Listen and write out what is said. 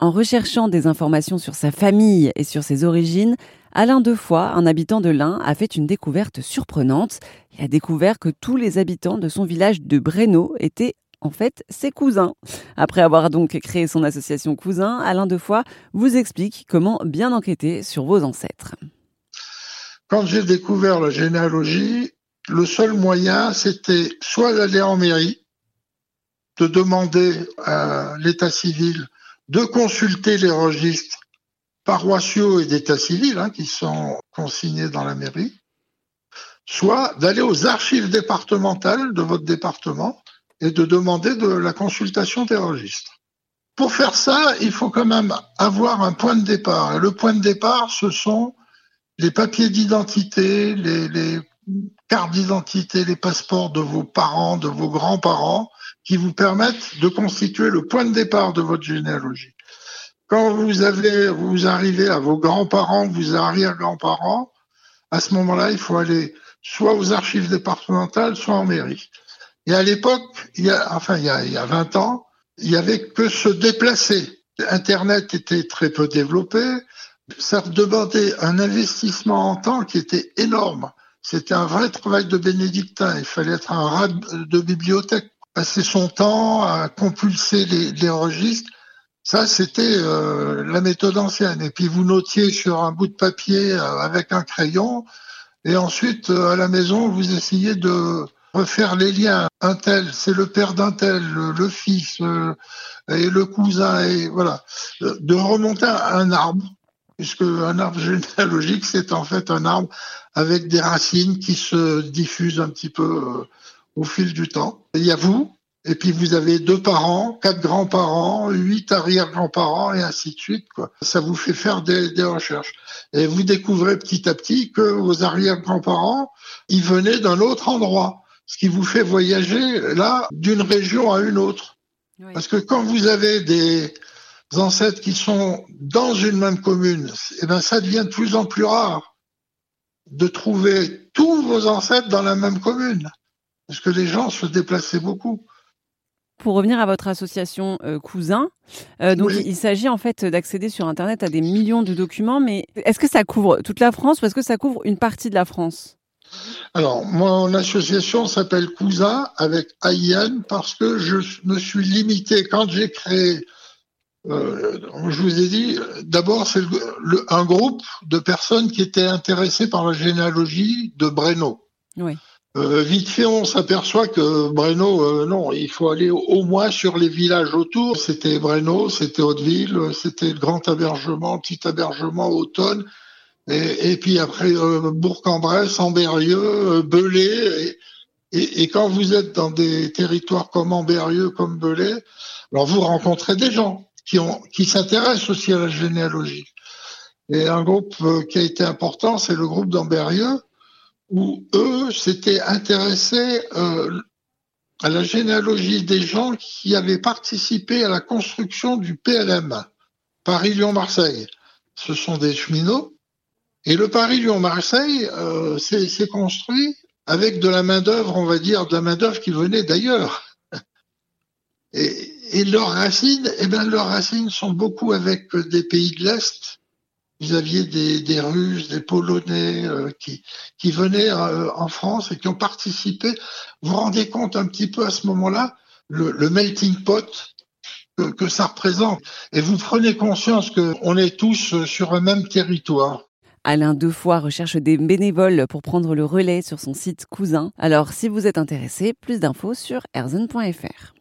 En recherchant des informations sur sa famille et sur ses origines, Alain Defoy, un habitant de l'Ain, a fait une découverte surprenante. Il a découvert que tous les habitants de son village de Breno étaient en fait ses cousins. Après avoir donc créé son association Cousins, Alain Defoy vous explique comment bien enquêter sur vos ancêtres. Quand j'ai découvert la généalogie, le seul moyen, c'était soit d'aller en mairie, de demander à l'état civil de consulter les registres paroissiaux et d'état civil hein, qui sont consignés dans la mairie, soit d'aller aux archives départementales de votre département et de demander de la consultation des registres. Pour faire ça, il faut quand même avoir un point de départ. Et le point de départ, ce sont les papiers d'identité, les, les cartes d'identité, les passeports de vos parents, de vos grands-parents, qui vous permettent de constituer le point de départ de votre généalogie. Quand vous avez, vous arrivez à vos grands-parents, vos arrière-grands-parents, à ce moment-là, il faut aller soit aux archives départementales, soit en mairie. Et à l'époque, il y a, enfin, il y a, il y a 20 ans, il y avait que se déplacer. Internet était très peu développé. Ça demandait un investissement en temps qui était énorme. C'était un vrai travail de bénédictin. Il fallait être un rat de bibliothèque. Passer son temps à compulser les, registres. Ça, c'était euh, la méthode ancienne. Et puis vous notiez sur un bout de papier euh, avec un crayon. Et ensuite, euh, à la maison, vous essayez de refaire les liens. Un tel, c'est le père d'un tel, le, fils euh, et le cousin, et voilà. De remonter un arbre, puisque un arbre généalogique, c'est en fait un arbre avec des racines qui se diffusent un petit peu euh, au fil du temps. Il y a vous, et puis vous avez deux parents, quatre grands-parents, huit arrière-grands-parents et ainsi de suite. Quoi. Ça vous fait faire des, des, recherches. Et vous découvrez petit à petit que vos arrière-grands-parents, ils venaient d'un autre endroit ce qui vous fait voyager là d'une région à une autre. Parce que quand vous avez des ancêtres qui sont dans une même commune, eh ben ça devient de plus en plus rare de trouver tous vos ancêtres dans la même commune, parce que les gens se déplaçaient beaucoup. Pour revenir à votre association euh, Cousin, euh, donc il s'agit en fait d'accéder sur Internet à des millions de documents, mais est-ce que ça couvre toute la France ou est-ce que ça couvre une partie de la France? Alors, mon association s'appelle Cousin avec AIN parce que je me suis limité quand j'ai créé. Euh, je vous ai dit, d'abord, c'est un groupe de personnes qui étaient intéressées par la généalogie de Breno. Oui. Euh, vite fait, on s'aperçoit que Breno, euh, non, il faut aller au moins sur les villages autour. C'était Breno, c'était Hauteville, c'était le grand abergement, le petit abergement, Automne. Et, et puis après Bourg-en-Bresse, Amberieux, euh, Belay. Et, et, quand vous êtes dans des territoires comme Amberieux, comme Belay, alors vous rencontrez des gens qui, s'intéressent aussi à la généalogie. Et un groupe euh, qui a été important, c'est le groupe d'Amberieux, où eux s'étaient intéressés euh, à la généalogie des gens qui avaient participé à la construction du PLM, Paris-Lyon-Marseille. Ce sont des cheminots et le Paris-Lyon-Marseille euh, s'est construit avec de la main-d'œuvre, on va dire, de la main-d'œuvre qui venait d'ailleurs. Et, et, leurs racines, eh bien, leurs racines sont beaucoup avec des pays de l'Est. Vous aviez des, Russes, des Polonais euh, qui, qui venaient euh, en France et qui ont participé. Vous vous rendez compte un petit peu à ce moment-là le, melting pot que, que, ça représente. Et vous prenez conscience qu'on est tous sur un même territoire. Alain Defoy recherche des bénévoles pour prendre le relais sur son site Cousin. Alors si vous êtes intéressé, plus d'infos sur erzen.fr.